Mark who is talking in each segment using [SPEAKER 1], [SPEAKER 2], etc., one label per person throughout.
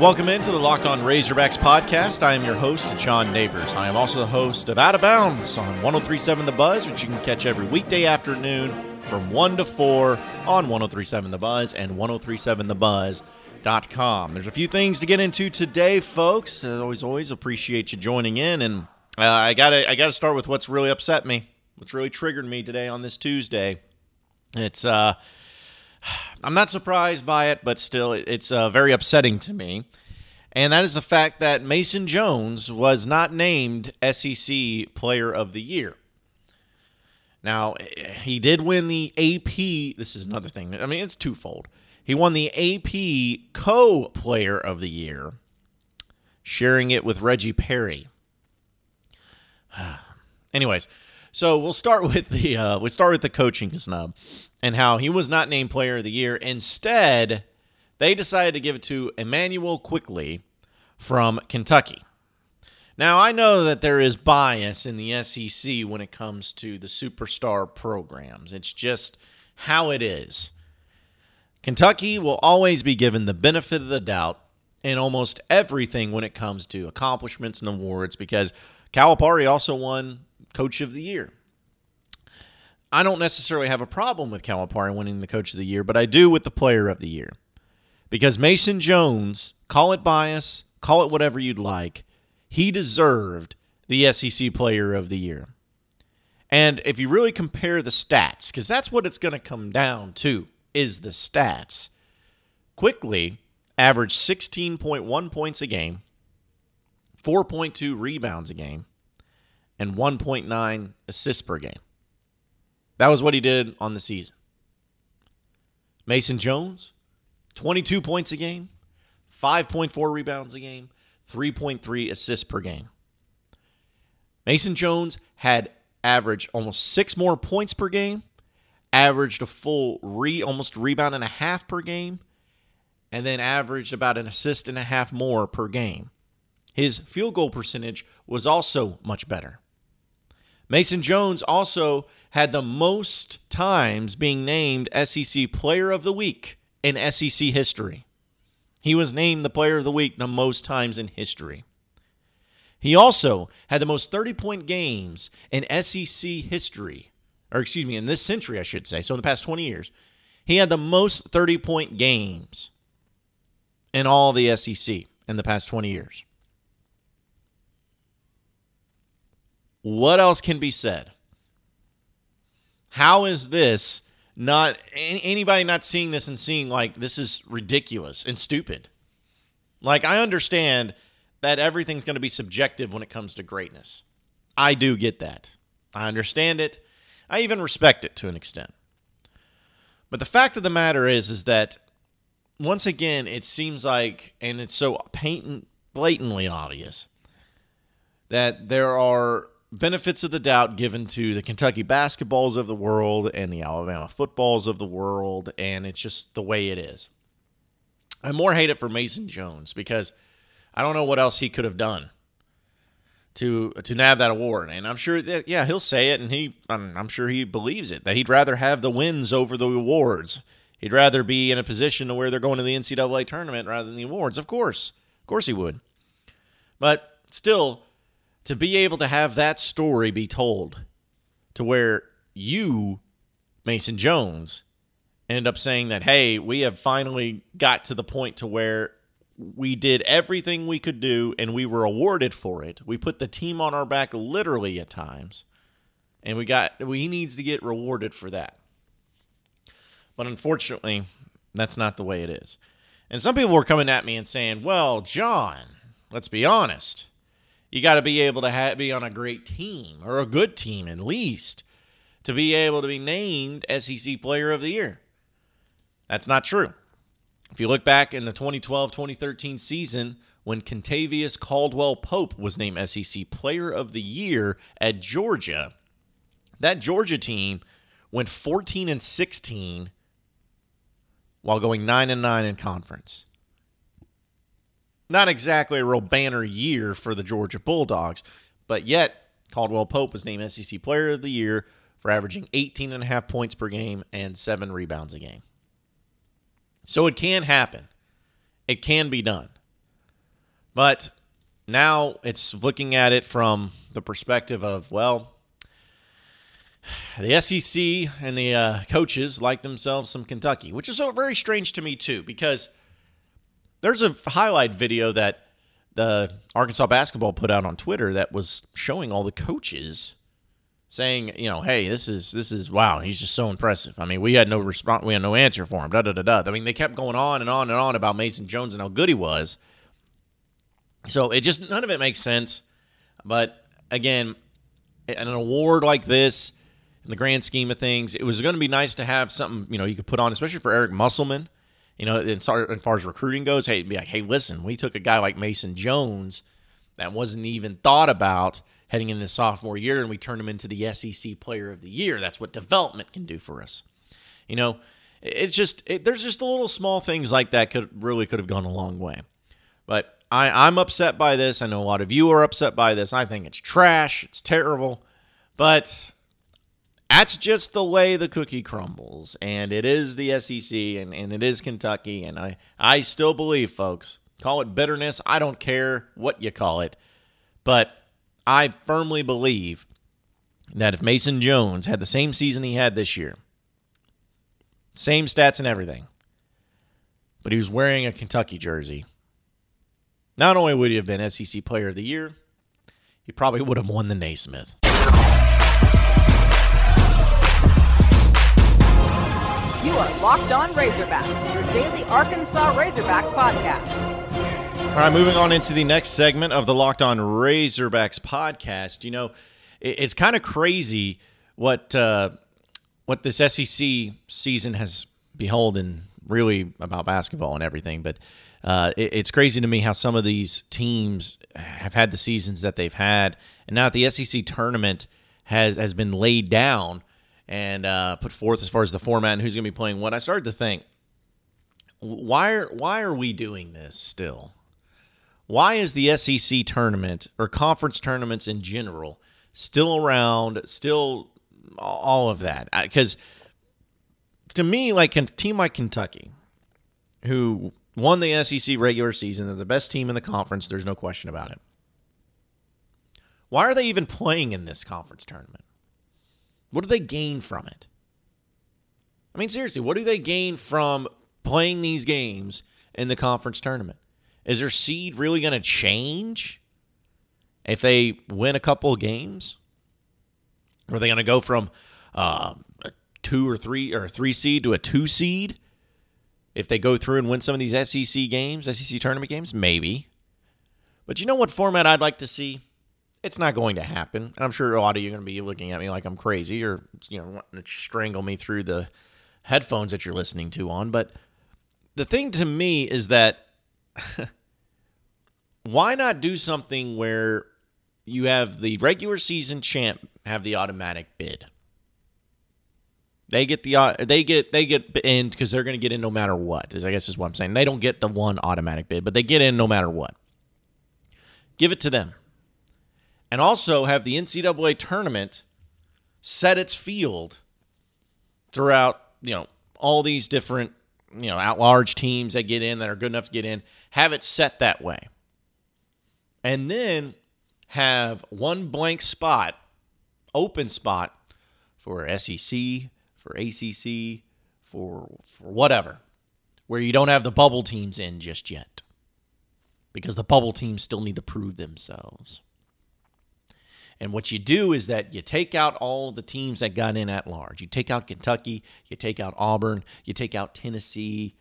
[SPEAKER 1] Welcome into the Locked On Razorbacks podcast. I am your host, John Neighbors. I am also the host of Out of Bounds on 1037 The Buzz, which you can catch every weekday afternoon from 1 to 4 on 1037 The Buzz and 1037TheBuzz.com. There's a few things to get into today, folks. I always, always appreciate you joining in. And uh, I got to I gotta start with what's really upset me, what's really triggered me today on this Tuesday. It's, uh, I'm not surprised by it, but still, it's uh, very upsetting to me. And that is the fact that Mason Jones was not named SEC Player of the Year. Now, he did win the AP. This is another thing. I mean, it's twofold. He won the AP Co Player of the Year, sharing it with Reggie Perry. Anyways, so we'll start with the uh, we start with the coaching snub and how he was not named Player of the Year. Instead, they decided to give it to Immanuel Quickley from Kentucky. Now, I know that there is bias in the SEC when it comes to the superstar programs. It's just how it is. Kentucky will always be given the benefit of the doubt in almost everything when it comes to accomplishments and awards because Calipari also won Coach of the Year. I don't necessarily have a problem with Calipari winning the Coach of the Year, but I do with the Player of the Year. Because Mason Jones, call it bias, call it whatever you'd like, he deserved the SEC Player of the Year. And if you really compare the stats, because that's what it's going to come down to, is the stats. Quickley averaged 16.1 points a game, 4.2 rebounds a game, and 1.9 assists per game. That was what he did on the season. Mason Jones, 22 points a game, 5.4 rebounds a game, 3.3 assists per game. Mason Jones had averaged almost six more points per game, averaged a full re almost rebound and a half per game, and then averaged about an assist and a half more per game. His field goal percentage was also much better. Mason Jones also had the most times being named SEC Player of the Week in SEC history. He was named the Player of the Week the most times in history. He also had the most 30 point games in SEC history, or excuse me, in this century, I should say. So in the past 20 years, he had the most 30 point games in all the SEC in the past 20 years. What else can be said? How is this not anybody not seeing this and seeing like this is ridiculous and stupid? Like I understand that everything's going to be subjective when it comes to greatness. I do get that. I understand it. I even respect it to an extent. But the fact of the matter is is that once again it seems like and it's so patent blatantly obvious that there are benefits of the doubt given to the Kentucky basketballs of the world and the Alabama footballs of the world, and it's just the way it is. I more hate it for Mason Jones because I don't know what else he could have done to to nab that award, and I'm sure that yeah he'll say it, and he I'm, I'm sure he believes it that he'd rather have the wins over the awards. He'd rather be in a position to where they're going to the NCAA tournament rather than the awards. Of course, of course he would, but still to be able to have that story be told to where you, Mason Jones, end up saying that, hey, we have finally got to the point to where we did everything we could do and we were awarded for it. We put the team on our back literally at times. And we got we needs to get rewarded for that. But unfortunately, that's not the way it is. And some people were coming at me and saying, "Well, John, let's be honest you got to be able to ha- be on a great team or a good team at least to be able to be named SEC Player of the Year. That's not true. If you look back in the 2012 2013 season, when Kentavious Caldwell Pope was named SEC Player of the Year at Georgia, that Georgia team went 14 and 16 while going 9 and 9 in conference not exactly a real banner year for the Georgia Bulldogs, but yet Caldwell Pope was named SEC Player of the Year for averaging 18 and a half points per game and seven rebounds a game. So it can happen. It can be done. But now it's looking at it from the perspective of, well, the SEC and the uh, coaches like themselves some Kentucky, which is so very strange to me, too, because there's a highlight video that the Arkansas basketball put out on Twitter that was showing all the coaches saying, you know, hey, this is this is wow, he's just so impressive. I mean, we had no response, we had no answer for him. Da da da da. I mean, they kept going on and on and on about Mason Jones and how good he was. So it just none of it makes sense. But again, an award like this, in the grand scheme of things, it was going to be nice to have something you know you could put on, especially for Eric Musselman. You know, as far as recruiting goes, hey, be like, hey, listen, we took a guy like Mason Jones that wasn't even thought about heading into sophomore year, and we turned him into the SEC Player of the Year. That's what development can do for us. You know, it's just it, there's just little small things like that could really could have gone a long way. But I, I'm upset by this. I know a lot of you are upset by this. I think it's trash. It's terrible. But that's just the way the cookie crumbles. And it is the SEC and, and it is Kentucky. And I, I still believe, folks, call it bitterness. I don't care what you call it. But I firmly believe that if Mason Jones had the same season he had this year, same stats and everything, but he was wearing a Kentucky jersey, not only would he have been SEC Player of the Year, he probably would have won the Naismith.
[SPEAKER 2] You are Locked On Razorbacks, your daily Arkansas Razorbacks podcast.
[SPEAKER 1] All right, moving on into the next segment of the Locked On Razorbacks podcast. You know, it's kind of crazy what uh, what this SEC season has beholden really about basketball and everything, but uh, it, it's crazy to me how some of these teams have had the seasons that they've had, and now the SEC tournament has has been laid down and uh, put forth as far as the format and who's going to be playing what, I started to think, why are why are we doing this still? Why is the SEC tournament or conference tournaments in general still around? Still, all of that because to me, like a team like Kentucky, who won the SEC regular season, they're the best team in the conference. There's no question about it. Why are they even playing in this conference tournament? What do they gain from it? I mean, seriously, what do they gain from playing these games in the conference tournament? Is their seed really going to change if they win a couple of games? Are they going to go from uh, a two or three or three seed to a two seed if they go through and win some of these SEC games, SEC tournament games? Maybe. But you know what format I'd like to see? It's not going to happen. And I'm sure a lot of you are going to be looking at me like I'm crazy or you know wanting to strangle me through the headphones that you're listening to on. But the thing to me is that why not do something where you have the regular season champ have the automatic bid? They get the uh, they get they get in because they're going to get in no matter what. I guess is what I'm saying. They don't get the one automatic bid, but they get in no matter what. Give it to them and also have the NCAA tournament set its field throughout, you know, all these different, you know, at large teams that get in that are good enough to get in, have it set that way. And then have one blank spot, open spot for SEC, for ACC, for for whatever, where you don't have the bubble teams in just yet. Because the bubble teams still need to prove themselves. And what you do is that you take out all the teams that got in at large. You take out Kentucky, you take out Auburn, you take out Tennessee,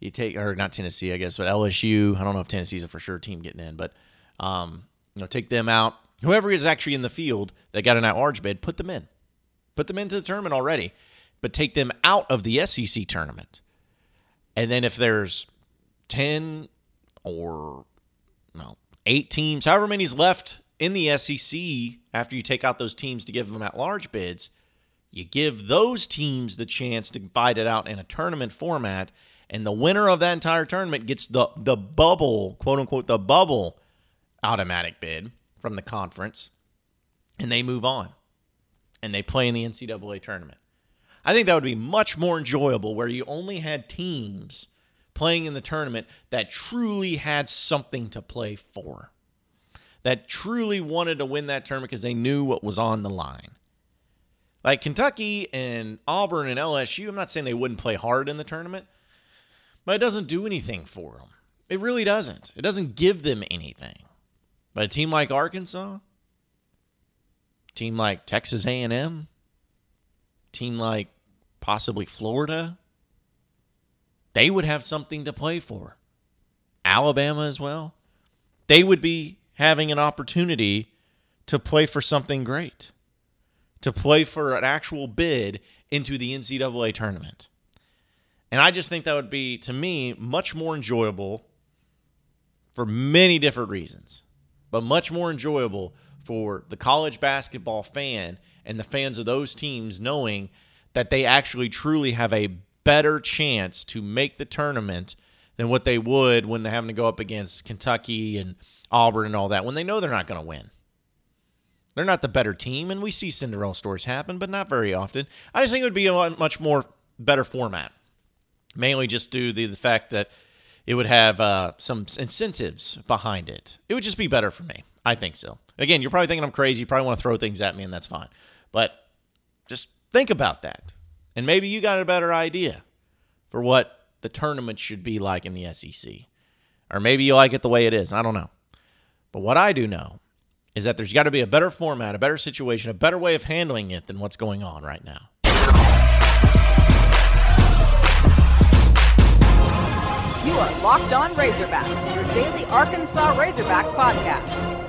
[SPEAKER 1] you take or not Tennessee, I guess, but LSU. I don't know if Tennessee's a for sure team getting in, but um, you know, take them out. Whoever is actually in the field that got an at large bid, put them in. Put them into the tournament already, but take them out of the SEC tournament. And then if there's 10 or no, eight teams, however many's left in the SEC, after you take out those teams to give them at large bids, you give those teams the chance to fight it out in a tournament format, and the winner of that entire tournament gets the the bubble, quote unquote, the bubble automatic bid from the conference, and they move on, and they play in the NCAA tournament. I think that would be much more enjoyable where you only had teams playing in the tournament that truly had something to play for, that truly wanted to win that tournament because they knew what was on the line. Like Kentucky and Auburn and LSU, I'm not saying they wouldn't play hard in the tournament, but it doesn't do anything for them. It really doesn't. It doesn't give them anything. But a team like Arkansas, team like Texas A&M, team like possibly Florida, they would have something to play for. Alabama as well. They would be having an opportunity to play for something great, to play for an actual bid into the NCAA tournament. And I just think that would be, to me, much more enjoyable for many different reasons, but much more enjoyable for the college basketball fan and the fans of those teams knowing that they actually truly have a better chance to make the tournament than what they would when they're having to go up against Kentucky and Auburn and all that when they know they're not going to win. They're not the better team, and we see Cinderella stories happen, but not very often. I just think it would be a much more better format, mainly just due to the fact that it would have uh, some incentives behind it. It would just be better for me. I think so. Again, you're probably thinking I'm crazy. You probably want to throw things at me, and that's fine. But just think about that. And maybe you got a better idea for what the tournament should be like in the SEC. Or maybe you like it the way it is. I don't know. But what I do know is that there's got to be a better format, a better situation, a better way of handling it than what's going on right now.
[SPEAKER 2] You are Locked On Razorbacks, your daily Arkansas Razorbacks podcast.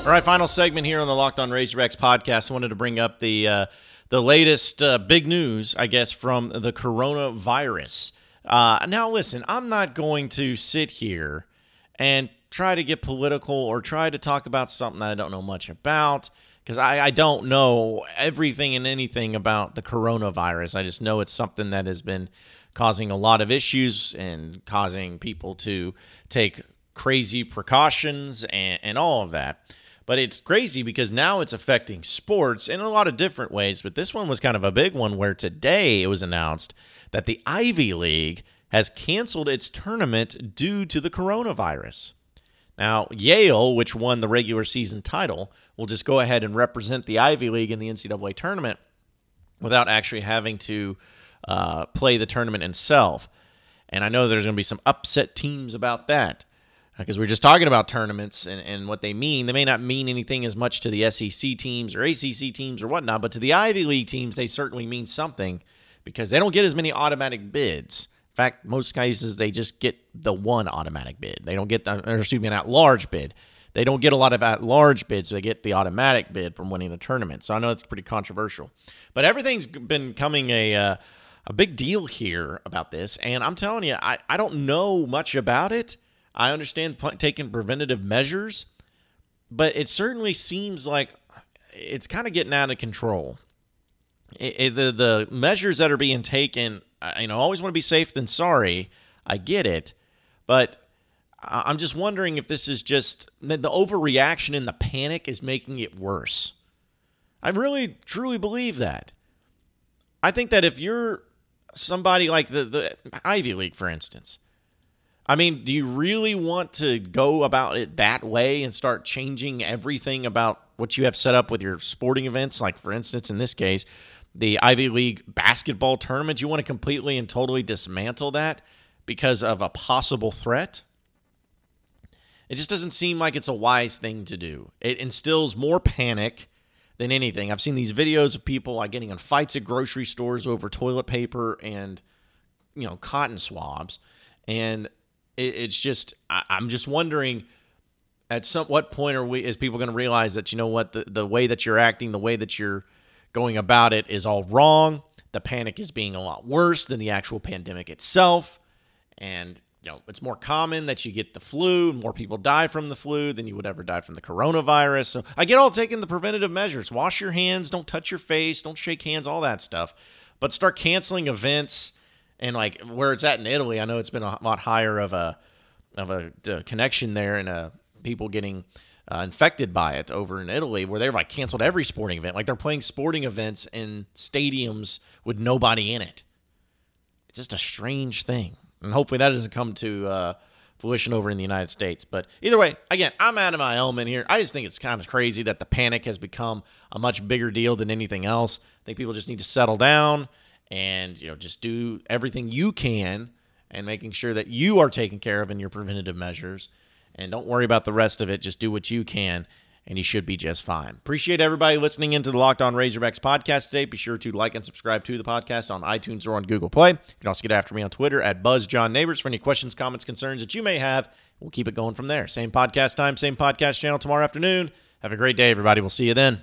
[SPEAKER 1] All right, final segment here on the Locked On Razorbacks podcast. I wanted to bring up the uh, the latest uh, big news, I guess, from the coronavirus. Uh, now, listen, I'm not going to sit here and try to get political or try to talk about something that I don't know much about because I, I don't know everything and anything about the coronavirus. I just know it's something that has been causing a lot of issues and causing people to take crazy precautions and, and all of that. But it's crazy because now it's affecting sports in a lot of different ways. But this one was kind of a big one where today it was announced that the Ivy League has canceled its tournament due to the coronavirus. Now, Yale, which won the regular season title, will just go ahead and represent the Ivy League in the NCAA tournament without actually having to uh, play the tournament itself. And I know there's going to be some upset teams about that because we're just talking about tournaments and, and what they mean. They may not mean anything as much to the SEC teams or ACC teams or whatnot, but to the Ivy League teams, they certainly mean something because they don't get as many automatic bids. In fact, most cases they just get the one automatic bid. They don't get the, excuse me, an at-large bid. They don't get a lot of at-large bids. So they get the automatic bid from winning the tournament. So I know it's pretty controversial, but everything's been coming a uh, a big deal here about this. And I'm telling you, I, I don't know much about it. I understand taking preventative measures, but it certainly seems like it's kind of getting out of control. It, it, the the measures that are being taken, I, you know, always want to be safe than sorry. I get it, but I'm just wondering if this is just the overreaction and the panic is making it worse. I really truly believe that. I think that if you're somebody like the, the Ivy League, for instance, I mean, do you really want to go about it that way and start changing everything about what you have set up with your sporting events? Like, for instance, in this case, the Ivy League basketball tournament, you want to completely and totally dismantle that because of a possible threat? It just doesn't seem like it's a wise thing to do. It instills more panic than anything. I've seen these videos of people like getting in fights at grocery stores over toilet paper and you know cotton swabs, and it, it's just I, I'm just wondering at some what point are we is people going to realize that you know what the, the way that you're acting the way that you're going about it is all wrong. The panic is being a lot worse than the actual pandemic itself. And you know it's more common that you get the flu more people die from the flu than you would ever die from the coronavirus. So i get all taking the preventative measures. Wash your hands don't touch your face don't shake hands all that stuff. But start canceling events and like where it's at in Italy, I know it's been a lot higher of a of a, a connection there and uh, people getting uh, infected by it over in Italy, where they've like canceled every sporting event. Like they're playing sporting events in stadiums with nobody in it. It's just a strange thing. And hopefully that doesn't come to uh, fruition over in the United States. But either way, again, I'm out of my element here. I just think it's kind of crazy that the panic has become a much bigger deal than anything else. I think people just need to settle down and you know just do everything you can and making sure that you are taken care of in your preventative measures and don't worry about the rest of it just do what you can and you should be just fine. Appreciate everybody listening into the Locked On Razorbacks podcast today. Be sure to like and subscribe to the podcast on iTunes or on Google Play. You can also get after me on Twitter at BuzzJohnNeighbors for any questions, comments, concerns that you may have. We'll keep it going from there. Same podcast time, same podcast channel tomorrow afternoon. Have a great day, everybody. We'll see you then.